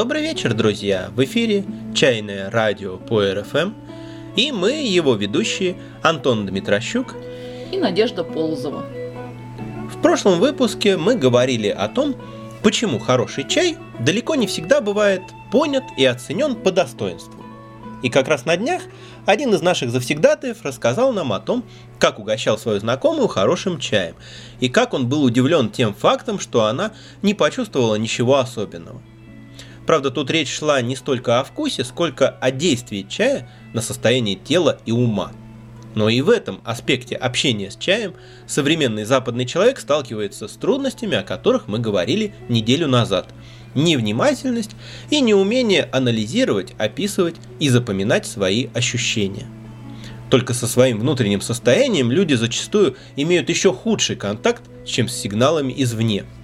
Добрый вечер, друзья! В эфире «Чайное радио» по РФМ и мы, его ведущие Антон Дмитрощук и Надежда Ползова. В прошлом выпуске мы говорили о том, почему хороший чай далеко не всегда бывает понят и оценен по достоинству. И как раз на днях один из наших завсегдатаев рассказал нам о том, как угощал свою знакомую хорошим чаем, и как он был удивлен тем фактом, что она не почувствовала ничего особенного. Правда, тут речь шла не столько о вкусе, сколько о действии чая на состояние тела и ума. Но и в этом аспекте общения с чаем современный западный человек сталкивается с трудностями, о которых мы говорили неделю назад. Невнимательность и неумение анализировать, описывать и запоминать свои ощущения. Только со своим внутренним состоянием люди зачастую имеют еще худший контакт, чем с сигналами извне –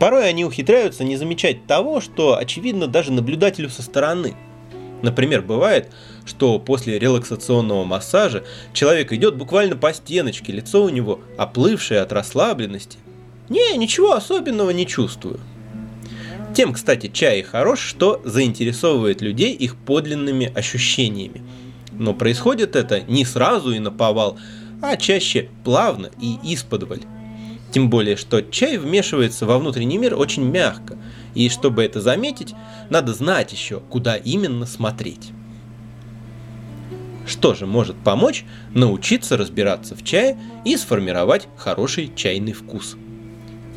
Порой они ухитряются не замечать того, что очевидно даже наблюдателю со стороны. Например, бывает, что после релаксационного массажа человек идет буквально по стеночке, лицо у него оплывшее от расслабленности. Не, ничего особенного не чувствую. Тем, кстати, чай хорош, что заинтересовывает людей их подлинными ощущениями. Но происходит это не сразу и на повал, а чаще плавно и исподволь. Тем более, что чай вмешивается во внутренний мир очень мягко, и чтобы это заметить, надо знать еще, куда именно смотреть. Что же может помочь научиться разбираться в чае и сформировать хороший чайный вкус?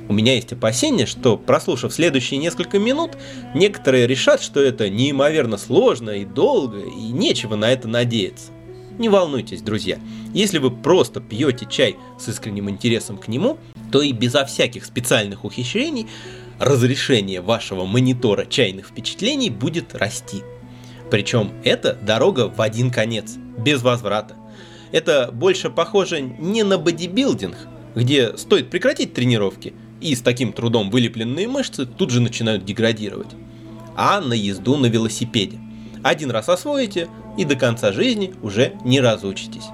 У меня есть опасение, что, прослушав следующие несколько минут, некоторые решат, что это неимоверно сложно и долго, и нечего на это надеяться. Не волнуйтесь, друзья. Если вы просто пьете чай с искренним интересом к нему, то и безо всяких специальных ухищрений разрешение вашего монитора чайных впечатлений будет расти. Причем это дорога в один конец, без возврата. Это больше похоже не на бодибилдинг, где стоит прекратить тренировки, и с таким трудом вылепленные мышцы тут же начинают деградировать, а на езду на велосипеде. Один раз освоите, и до конца жизни уже не разучитесь.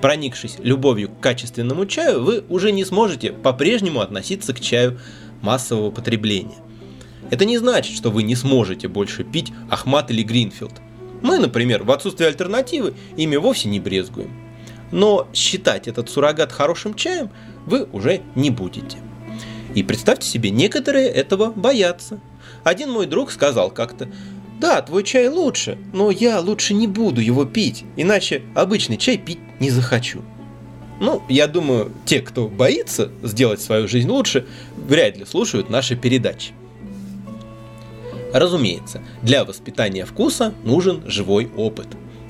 Проникшись любовью к качественному чаю, вы уже не сможете по-прежнему относиться к чаю массового потребления. Это не значит, что вы не сможете больше пить Ахмат или Гринфилд. Мы, например, в отсутствие альтернативы ими вовсе не брезгуем. Но считать этот суррогат хорошим чаем вы уже не будете. И представьте себе, некоторые этого боятся. Один мой друг сказал как-то, да, твой чай лучше, но я лучше не буду его пить, иначе обычный чай пить не захочу. Ну, я думаю, те, кто боится сделать свою жизнь лучше, вряд ли слушают наши передачи. Разумеется, для воспитания вкуса нужен живой опыт.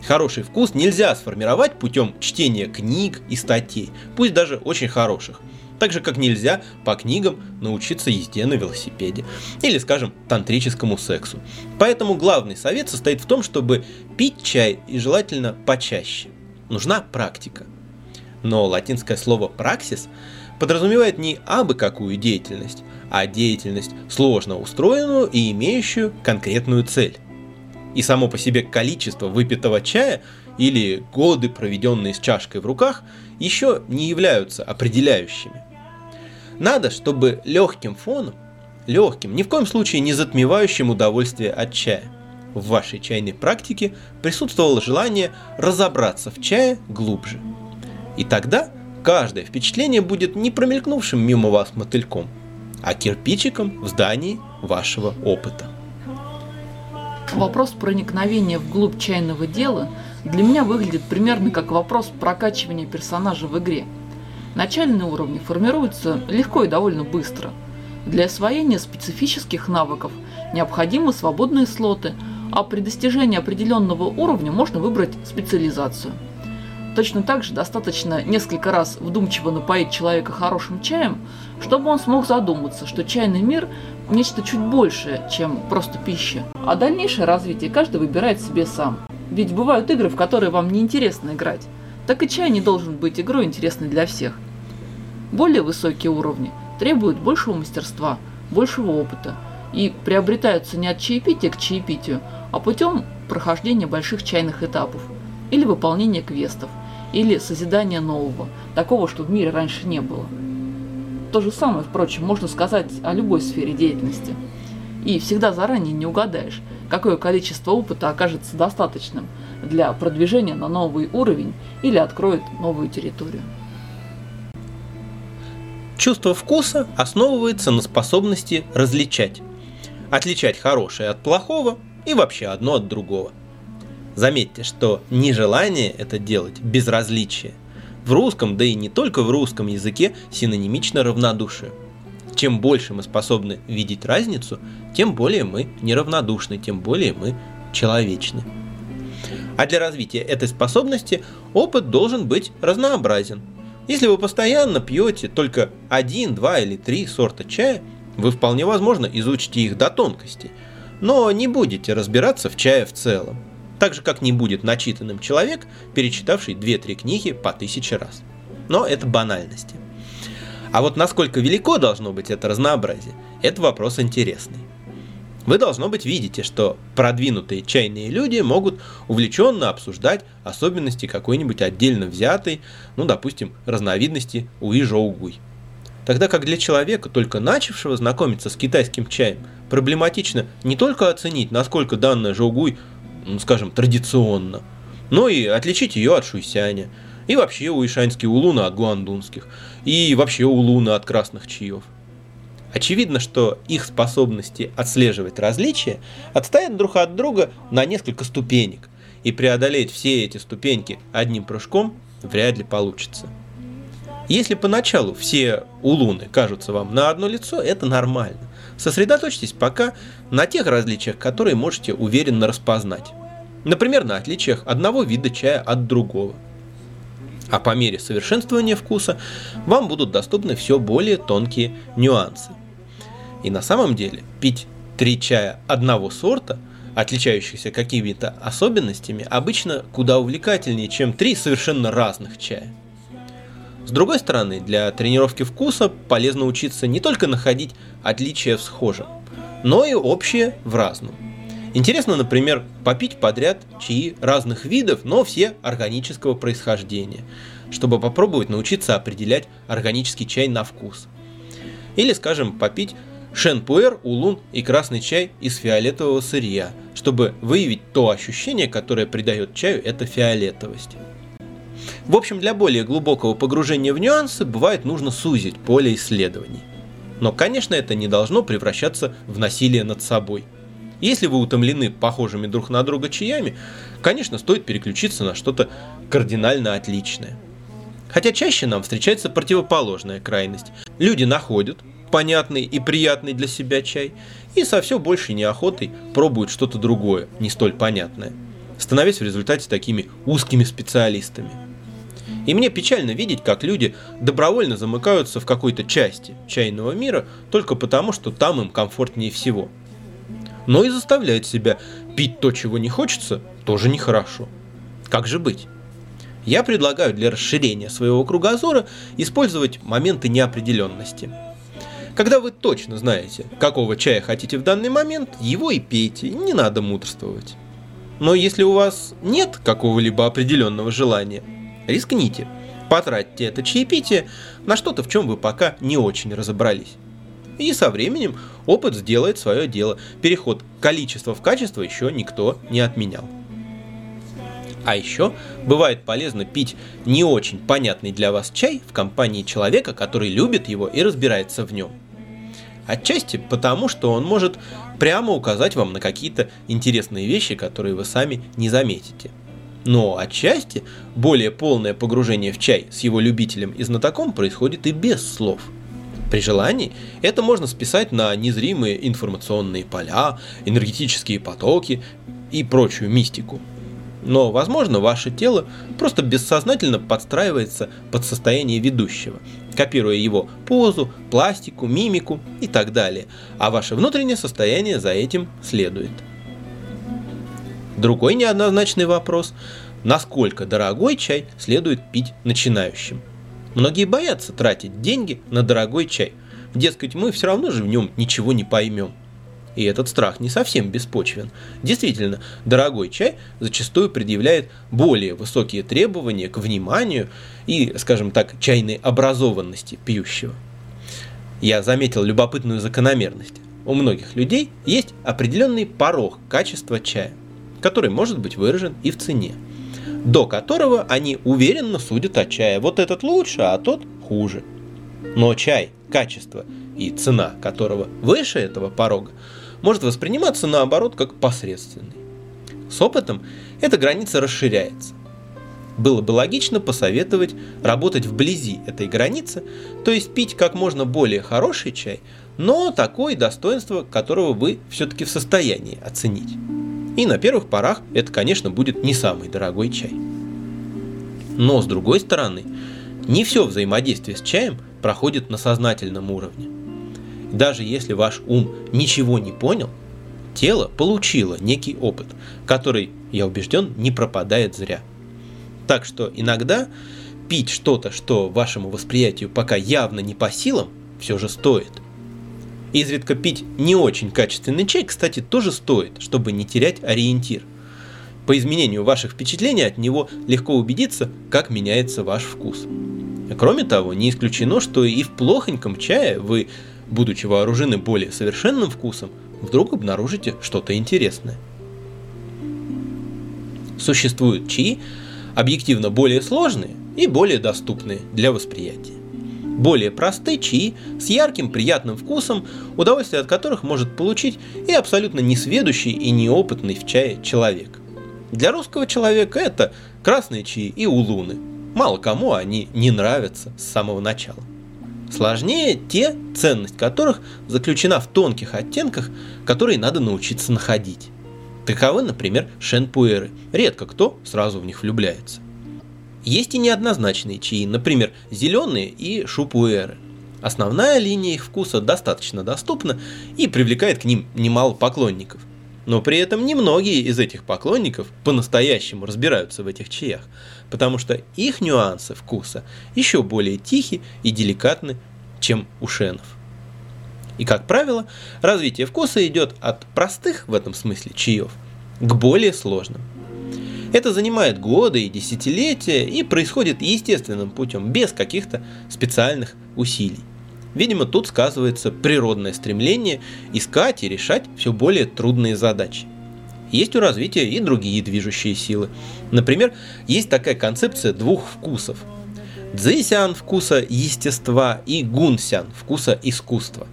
Хороший вкус нельзя сформировать путем чтения книг и статей, пусть даже очень хороших – так же, как нельзя по книгам научиться езде на велосипеде. Или, скажем, тантрическому сексу. Поэтому главный совет состоит в том, чтобы пить чай и желательно почаще. Нужна практика. Но латинское слово «праксис» подразумевает не абы какую деятельность, а деятельность сложно устроенную и имеющую конкретную цель. И само по себе количество выпитого чая или годы, проведенные с чашкой в руках, еще не являются определяющими. Надо, чтобы легким фоном, легким, ни в коем случае не затмевающим удовольствие от чая, в вашей чайной практике присутствовало желание разобраться в чае глубже. И тогда каждое впечатление будет не промелькнувшим мимо вас мотыльком, а кирпичиком в здании вашего опыта. Вопрос проникновения вглубь чайного дела для меня выглядит примерно как вопрос прокачивания персонажа в игре – Начальные уровни формируются легко и довольно быстро. Для освоения специфических навыков необходимы свободные слоты, а при достижении определенного уровня можно выбрать специализацию. Точно так же достаточно несколько раз вдумчиво напоить человека хорошим чаем, чтобы он смог задуматься, что чайный мир – нечто чуть большее, чем просто пища. А дальнейшее развитие каждый выбирает себе сам. Ведь бывают игры, в которые вам неинтересно играть. Так и чай не должен быть игрой интересной для всех. Более высокие уровни требуют большего мастерства, большего опыта и приобретаются не от чаепития к чаепитию, а путем прохождения больших чайных этапов или выполнения квестов, или созидания нового, такого, что в мире раньше не было. То же самое, впрочем, можно сказать о любой сфере деятельности. И всегда заранее не угадаешь, какое количество опыта окажется достаточным для продвижения на новый уровень или откроет новую территорию. Чувство вкуса основывается на способности различать. Отличать хорошее от плохого и вообще одно от другого. Заметьте, что нежелание это делать безразличие. В русском, да и не только в русском языке, синонимично равнодушие. Чем больше мы способны видеть разницу, тем более мы неравнодушны, тем более мы человечны. А для развития этой способности опыт должен быть разнообразен – если вы постоянно пьете только один, два или три сорта чая, вы вполне возможно изучите их до тонкости, но не будете разбираться в чае в целом. Так же, как не будет начитанным человек, перечитавший 2-3 книги по тысяче раз. Но это банальности. А вот насколько велико должно быть это разнообразие, это вопрос интересный. Вы, должно быть, видите, что продвинутые чайные люди могут увлеченно обсуждать особенности какой-нибудь отдельно взятой, ну, допустим, разновидности уи-жоугуй. Тогда как для человека, только начавшего знакомиться с китайским чаем, проблематично не только оценить, насколько данная жоугуй, ну, скажем, традиционна, но и отличить ее от шуйсяня, и вообще уишаньские улуны от гуандунских, и вообще улуны от красных чаев – Очевидно, что их способности отслеживать различия отстоят друг от друга на несколько ступенек, и преодолеть все эти ступеньки одним прыжком вряд ли получится. Если поначалу все улуны кажутся вам на одно лицо, это нормально. Сосредоточьтесь пока на тех различиях, которые можете уверенно распознать. Например, на отличиях одного вида чая от другого. А по мере совершенствования вкуса вам будут доступны все более тонкие нюансы. И на самом деле пить три чая одного сорта, отличающихся какими-то особенностями, обычно куда увлекательнее, чем три совершенно разных чая. С другой стороны, для тренировки вкуса полезно учиться не только находить отличия в схожем, но и общее в разном. Интересно, например, попить подряд чаи разных видов, но все органического происхождения, чтобы попробовать научиться определять органический чай на вкус. Или, скажем, попить шенпуэр, улун и красный чай из фиолетового сырья, чтобы выявить то ощущение, которое придает чаю эта фиолетовость. В общем, для более глубокого погружения в нюансы бывает нужно сузить поле исследований. Но, конечно, это не должно превращаться в насилие над собой. Если вы утомлены похожими друг на друга чаями, конечно, стоит переключиться на что-то кардинально отличное. Хотя чаще нам встречается противоположная крайность. Люди находят, понятный и приятный для себя чай, и со все большей неохотой пробуют что-то другое, не столь понятное, становясь в результате такими узкими специалистами. И мне печально видеть, как люди добровольно замыкаются в какой-то части чайного мира только потому, что там им комфортнее всего. Но и заставляют себя пить то, чего не хочется, тоже нехорошо. Как же быть? Я предлагаю для расширения своего кругозора использовать моменты неопределенности – когда вы точно знаете, какого чая хотите в данный момент, его и пейте, не надо мудрствовать. Но если у вас нет какого-либо определенного желания, рискните. Потратьте это чаепитие на что-то, в чем вы пока не очень разобрались. И со временем опыт сделает свое дело. Переход количества в качество еще никто не отменял. А еще бывает полезно пить не очень понятный для вас чай в компании человека, который любит его и разбирается в нем. Отчасти потому, что он может прямо указать вам на какие-то интересные вещи, которые вы сами не заметите. Но отчасти более полное погружение в чай с его любителем и знатоком происходит и без слов. При желании это можно списать на незримые информационные поля, энергетические потоки и прочую мистику. Но, возможно, ваше тело просто бессознательно подстраивается под состояние ведущего, копируя его позу, пластику, мимику и так далее, а ваше внутреннее состояние за этим следует. Другой неоднозначный вопрос – насколько дорогой чай следует пить начинающим? Многие боятся тратить деньги на дорогой чай. Дескать, мы все равно же в нем ничего не поймем – и этот страх не совсем беспочвен. Действительно, дорогой чай зачастую предъявляет более высокие требования к вниманию и, скажем так, чайной образованности пьющего. Я заметил любопытную закономерность. у многих людей есть определенный порог качества чая, который может быть выражен и в цене, до которого они уверенно судят о чае. Вот этот лучше, а тот хуже. Но чай, качество и цена которого выше этого порога, может восприниматься наоборот как посредственный. С опытом эта граница расширяется. Было бы логично посоветовать работать вблизи этой границы, то есть пить как можно более хороший чай, но такое достоинство, которого вы все-таки в состоянии оценить. И на первых порах это, конечно, будет не самый дорогой чай. Но с другой стороны, не все взаимодействие с чаем проходит на сознательном уровне. Даже если ваш ум ничего не понял, тело получило некий опыт, который, я убежден, не пропадает зря. Так что иногда пить что-то, что вашему восприятию пока явно не по силам, все же стоит. Изредка пить не очень качественный чай, кстати, тоже стоит, чтобы не терять ориентир. По изменению ваших впечатлений от него легко убедиться, как меняется ваш вкус. Кроме того, не исключено, что и в плохоньком чае вы будучи вооружены более совершенным вкусом, вдруг обнаружите что-то интересное. Существуют чаи, объективно более сложные и более доступные для восприятия. Более простые чаи с ярким приятным вкусом, удовольствие от которых может получить и абсолютно несведущий и неопытный в чае человек. Для русского человека это красные чаи и улуны. Мало кому они не нравятся с самого начала. Сложнее те, ценность которых заключена в тонких оттенках, которые надо научиться находить. Таковы, например, шенпуэры. Редко кто сразу в них влюбляется. Есть и неоднозначные чаи, например, зеленые и шупуэры. Основная линия их вкуса достаточно доступна и привлекает к ним немало поклонников. Но при этом немногие из этих поклонников по-настоящему разбираются в этих чаях, потому что их нюансы вкуса еще более тихи и деликатны, чем у шенов. И, как правило, развитие вкуса идет от простых в этом смысле чаев к более сложным. Это занимает годы и десятилетия и происходит естественным путем, без каких-то специальных усилий. Видимо, тут сказывается природное стремление искать и решать все более трудные задачи. Есть у развития и другие движущие силы. Например, есть такая концепция двух вкусов. Цзэсян вкуса естества и гунсян вкуса искусства.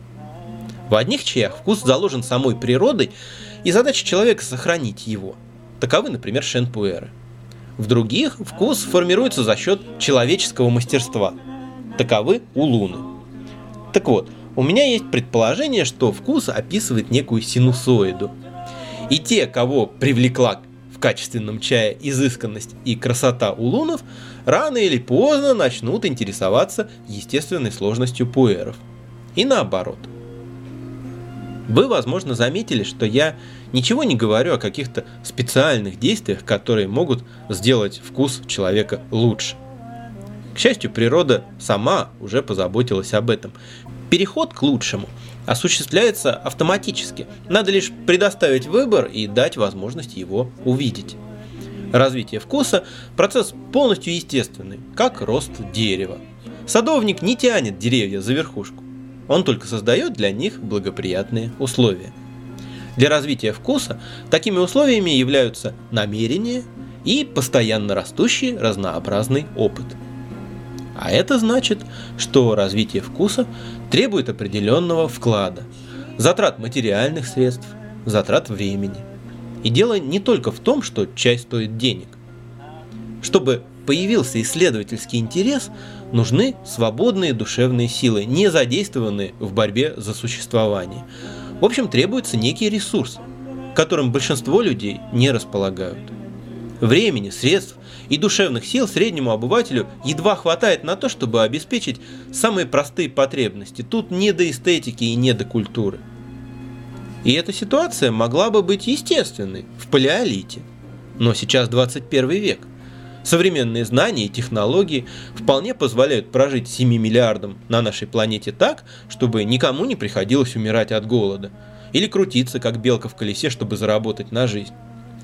В одних чаях вкус заложен самой природой, и задача человека сохранить его. Таковы, например, шенпуэры. В других вкус формируется за счет человеческого мастерства. Таковы улуны. Так вот, у меня есть предположение, что вкус описывает некую синусоиду. И те, кого привлекла в качественном чае изысканность и красота улунов, рано или поздно начнут интересоваться естественной сложностью пуэров. И наоборот. Вы, возможно, заметили, что я ничего не говорю о каких-то специальных действиях, которые могут сделать вкус человека лучше. К счастью, природа сама уже позаботилась об этом. Переход к лучшему осуществляется автоматически. Надо лишь предоставить выбор и дать возможность его увидеть. Развитие вкуса – процесс полностью естественный, как рост дерева. Садовник не тянет деревья за верхушку. Он только создает для них благоприятные условия. Для развития вкуса такими условиями являются намерение и постоянно растущий разнообразный опыт – а это значит, что развитие вкуса требует определенного вклада, затрат материальных средств, затрат времени. И дело не только в том, что чай стоит денег. Чтобы появился исследовательский интерес, нужны свободные душевные силы, не задействованные в борьбе за существование. В общем, требуется некий ресурс, которым большинство людей не располагают. Времени, средств и душевных сил среднему обывателю едва хватает на то, чтобы обеспечить самые простые потребности. Тут не до эстетики и не до культуры. И эта ситуация могла бы быть естественной в палеолите. Но сейчас 21 век. Современные знания и технологии вполне позволяют прожить 7 миллиардам на нашей планете так, чтобы никому не приходилось умирать от голода. Или крутиться, как белка в колесе, чтобы заработать на жизнь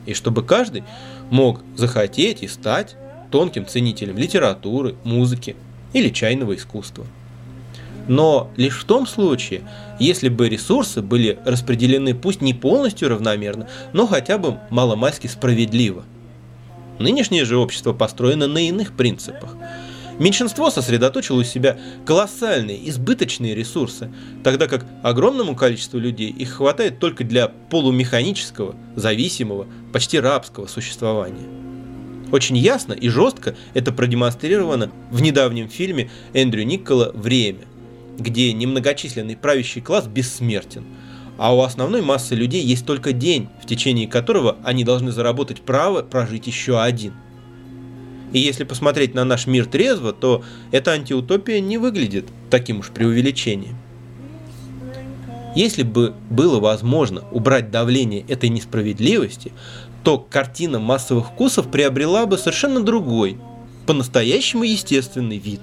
и чтобы каждый мог захотеть и стать тонким ценителем литературы, музыки или чайного искусства. но лишь в том случае, если бы ресурсы были распределены пусть не полностью равномерно, но хотя бы маломальски справедливо. Нынешнее же общество построено на иных принципах. Меньшинство сосредоточило у себя колоссальные, избыточные ресурсы, тогда как огромному количеству людей их хватает только для полумеханического, зависимого, почти рабского существования. Очень ясно и жестко это продемонстрировано в недавнем фильме Эндрю Никола «Время», где немногочисленный правящий класс бессмертен, а у основной массы людей есть только день, в течение которого они должны заработать право прожить еще один – и если посмотреть на наш мир трезво, то эта антиутопия не выглядит таким уж преувеличением. Если бы было возможно убрать давление этой несправедливости, то картина массовых вкусов приобрела бы совершенно другой, по-настоящему естественный вид.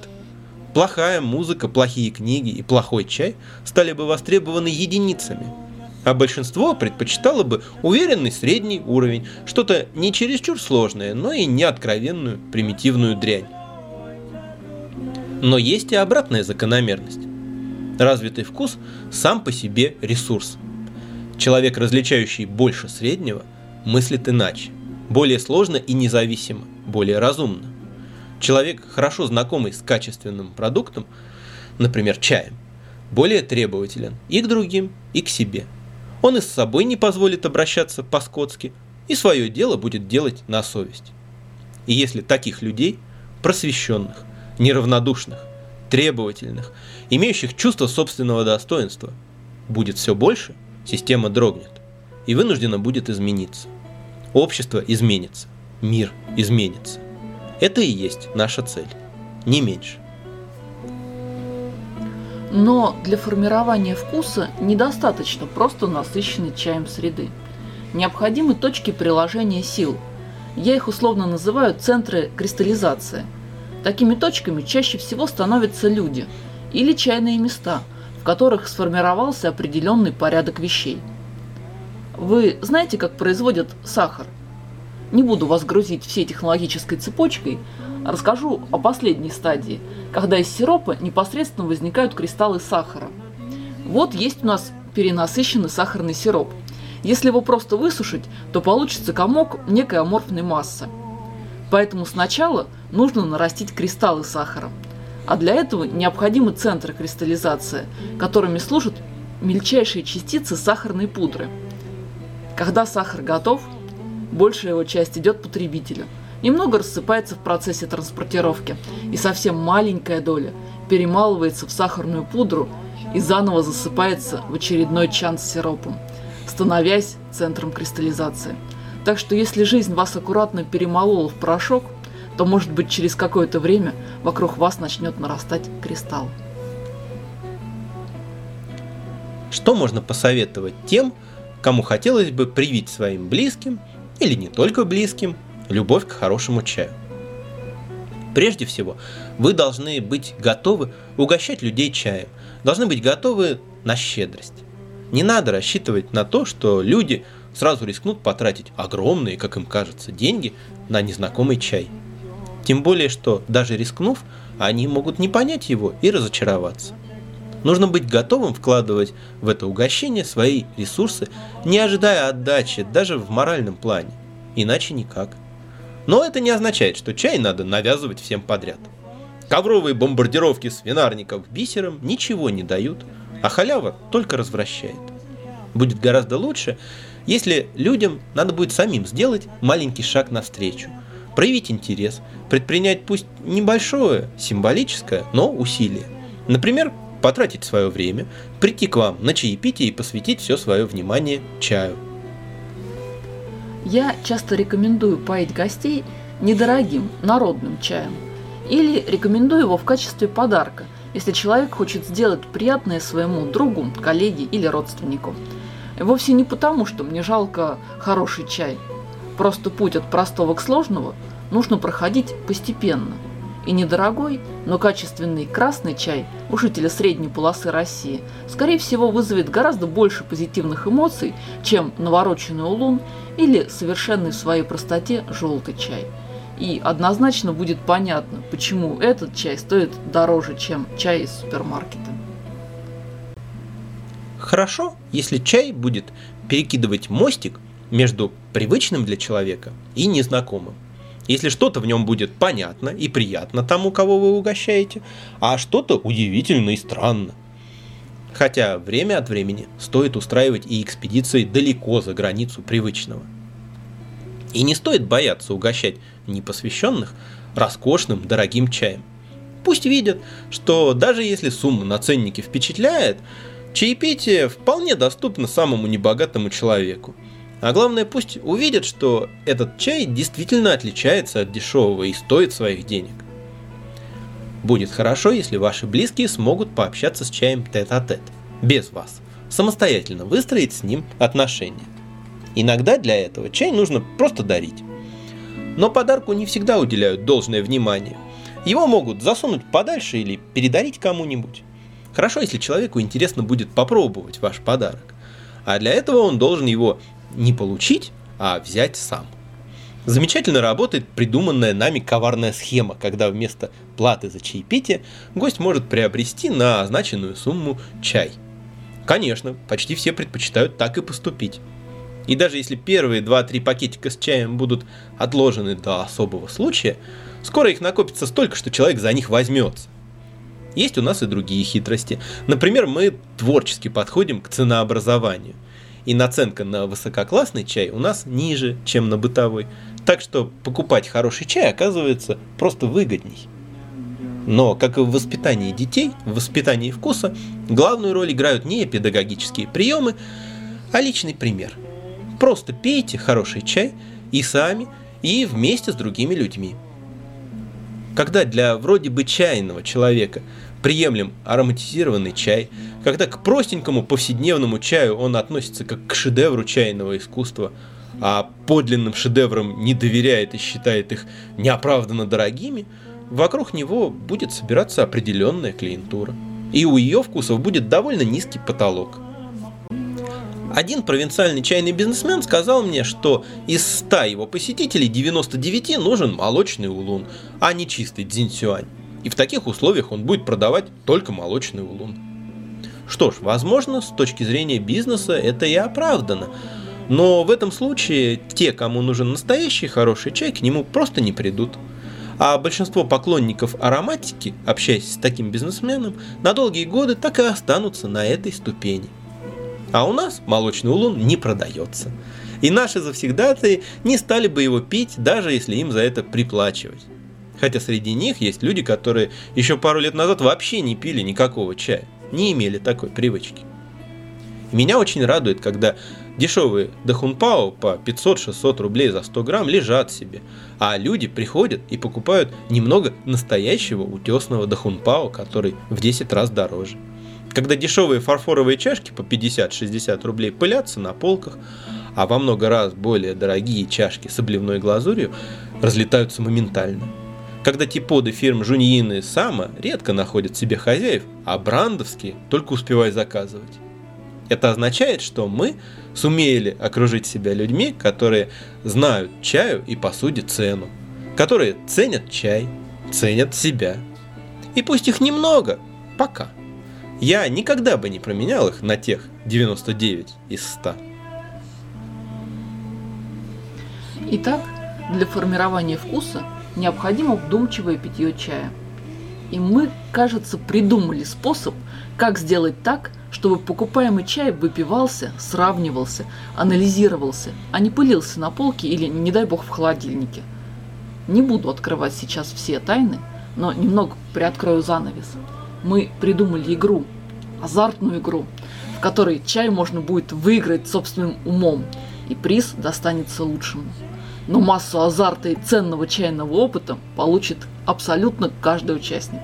Плохая музыка, плохие книги и плохой чай стали бы востребованы единицами – а большинство предпочитало бы уверенный средний уровень, что-то не чересчур сложное, но и не откровенную примитивную дрянь. Но есть и обратная закономерность. Развитый вкус сам по себе ресурс. Человек, различающий больше среднего, мыслит иначе, более сложно и независимо, более разумно. Человек, хорошо знакомый с качественным продуктом, например, чаем, более требователен и к другим, и к себе – он и с собой не позволит обращаться по-скотски, и свое дело будет делать на совесть. И если таких людей, просвещенных, неравнодушных, требовательных, имеющих чувство собственного достоинства, будет все больше, система дрогнет и вынуждена будет измениться. Общество изменится, мир изменится. Это и есть наша цель, не меньше. Но для формирования вкуса недостаточно просто насыщенной чаем среды. Необходимы точки приложения сил. Я их условно называю центры кристаллизации. Такими точками чаще всего становятся люди или чайные места, в которых сформировался определенный порядок вещей. Вы знаете, как производят сахар? Не буду вас грузить всей технологической цепочкой, расскажу о последней стадии, когда из сиропа непосредственно возникают кристаллы сахара. Вот есть у нас перенасыщенный сахарный сироп. Если его просто высушить, то получится комок некой аморфной массы. Поэтому сначала нужно нарастить кристаллы сахара. А для этого необходимы центры кристаллизации, которыми служат мельчайшие частицы сахарной пудры. Когда сахар готов, большая его часть идет потребителю – немного рассыпается в процессе транспортировки, и совсем маленькая доля перемалывается в сахарную пудру и заново засыпается в очередной чан с сиропом, становясь центром кристаллизации. Так что если жизнь вас аккуратно перемолола в порошок, то может быть через какое-то время вокруг вас начнет нарастать кристалл. Что можно посоветовать тем, кому хотелось бы привить своим близким или не только близким любовь к хорошему чаю. Прежде всего, вы должны быть готовы угощать людей чаем, должны быть готовы на щедрость. Не надо рассчитывать на то, что люди сразу рискнут потратить огромные, как им кажется, деньги на незнакомый чай. Тем более, что даже рискнув, они могут не понять его и разочароваться. Нужно быть готовым вкладывать в это угощение свои ресурсы, не ожидая отдачи даже в моральном плане. Иначе никак. Но это не означает, что чай надо навязывать всем подряд. Ковровые бомбардировки свинарников бисером ничего не дают, а халява только развращает. Будет гораздо лучше, если людям надо будет самим сделать маленький шаг навстречу, проявить интерес, предпринять пусть небольшое, символическое, но усилие. Например, потратить свое время, прийти к вам на чаепитие и посвятить все свое внимание чаю. Я часто рекомендую поить гостей недорогим, народным чаем. Или рекомендую его в качестве подарка, если человек хочет сделать приятное своему другу, коллеге или родственнику. Вовсе не потому, что мне жалко хороший чай. Просто путь от простого к сложному нужно проходить постепенно – и недорогой, но качественный красный чай у жителя средней полосы России, скорее всего, вызовет гораздо больше позитивных эмоций, чем навороченный улун или совершенный в своей простоте желтый чай. И однозначно будет понятно, почему этот чай стоит дороже, чем чай из супермаркета. Хорошо, если чай будет перекидывать мостик между привычным для человека и незнакомым. Если что-то в нем будет понятно и приятно тому, кого вы угощаете, а что-то удивительно и странно. Хотя время от времени стоит устраивать и экспедиции далеко за границу привычного. И не стоит бояться угощать непосвященных роскошным, дорогим чаем. Пусть видят, что даже если сумма на ценнике впечатляет, чаепитие вполне доступно самому небогатому человеку. А главное, пусть увидят, что этот чай действительно отличается от дешевого и стоит своих денег. Будет хорошо, если ваши близкие смогут пообщаться с чаем тет-а-тет, без вас, самостоятельно выстроить с ним отношения. Иногда для этого чай нужно просто дарить. Но подарку не всегда уделяют должное внимание. Его могут засунуть подальше или передарить кому-нибудь. Хорошо, если человеку интересно будет попробовать ваш подарок. А для этого он должен его не получить, а взять сам. Замечательно работает придуманная нами коварная схема, когда вместо платы за чаепитие гость может приобрести на означенную сумму чай. Конечно, почти все предпочитают так и поступить. И даже если первые 2-3 пакетика с чаем будут отложены до особого случая, скоро их накопится столько, что человек за них возьмется. Есть у нас и другие хитрости. Например, мы творчески подходим к ценообразованию – и наценка на высококлассный чай у нас ниже, чем на бытовой. Так что покупать хороший чай оказывается просто выгодней. Но, как и в воспитании детей, в воспитании вкуса, главную роль играют не педагогические приемы, а личный пример. Просто пейте хороший чай и сами, и вместе с другими людьми. Когда для вроде бы чайного человека приемлем ароматизированный чай, когда к простенькому повседневному чаю он относится как к шедевру чайного искусства, а подлинным шедеврам не доверяет и считает их неоправданно дорогими, вокруг него будет собираться определенная клиентура. И у ее вкусов будет довольно низкий потолок. Один провинциальный чайный бизнесмен сказал мне, что из 100 его посетителей 99 нужен молочный улун, а не чистый дзинсюань. И в таких условиях он будет продавать только молочный улун. Что ж, возможно, с точки зрения бизнеса это и оправдано. Но в этом случае те, кому нужен настоящий хороший чай, к нему просто не придут. А большинство поклонников ароматики, общаясь с таким бизнесменом, на долгие годы так и останутся на этой ступени. А у нас молочный улун не продается. И наши завсегдатые не стали бы его пить, даже если им за это приплачивать. Хотя среди них есть люди, которые еще пару лет назад вообще не пили никакого чая, не имели такой привычки. Меня очень радует, когда дешевые дахунпао по 500-600 рублей за 100 грамм лежат себе, а люди приходят и покупают немного настоящего утесного дахунпао, который в 10 раз дороже. Когда дешевые фарфоровые чашки по 50-60 рублей пылятся на полках, а во много раз более дорогие чашки с обливной глазурью разлетаются моментально – когда типоды фирм Жуньин и Сама редко находят себе хозяев, а брандовские только успевают заказывать. Это означает, что мы сумели окружить себя людьми, которые знают чаю и посуде цену, которые ценят чай, ценят себя. И пусть их немного, пока. Я никогда бы не променял их на тех 99 из 100. Итак, для формирования вкуса необходимо вдумчивое питье чая. И мы, кажется, придумали способ, как сделать так, чтобы покупаемый чай выпивался, сравнивался, анализировался, а не пылился на полке или, не дай бог, в холодильнике. Не буду открывать сейчас все тайны, но немного приоткрою занавес. Мы придумали игру, азартную игру, в которой чай можно будет выиграть собственным умом, и приз достанется лучшему но массу азарта и ценного чайного опыта получит абсолютно каждый участник.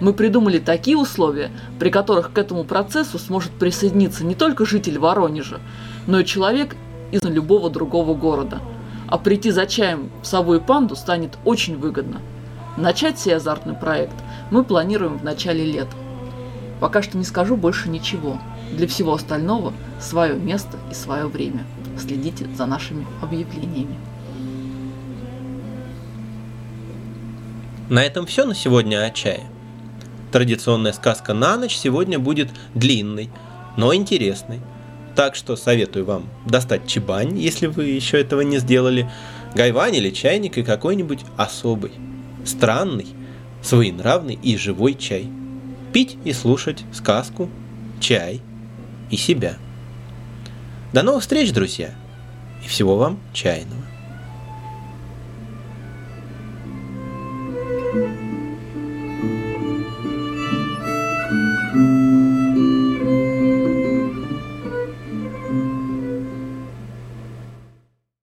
Мы придумали такие условия, при которых к этому процессу сможет присоединиться не только житель Воронежа, но и человек из любого другого города. А прийти за чаем в сову и панду станет очень выгодно. Начать сей азартный проект мы планируем в начале лета. Пока что не скажу больше ничего. Для всего остального свое место и свое время. Следите за нашими объявлениями. На этом все на сегодня о чае. Традиционная сказка на ночь сегодня будет длинной, но интересный. Так что советую вам достать чебань, если вы еще этого не сделали, гайвань или чайник и какой-нибудь особый, странный, своенравный и живой чай. Пить и слушать сказку, чай и себя. До новых встреч, друзья, и всего вам чайного.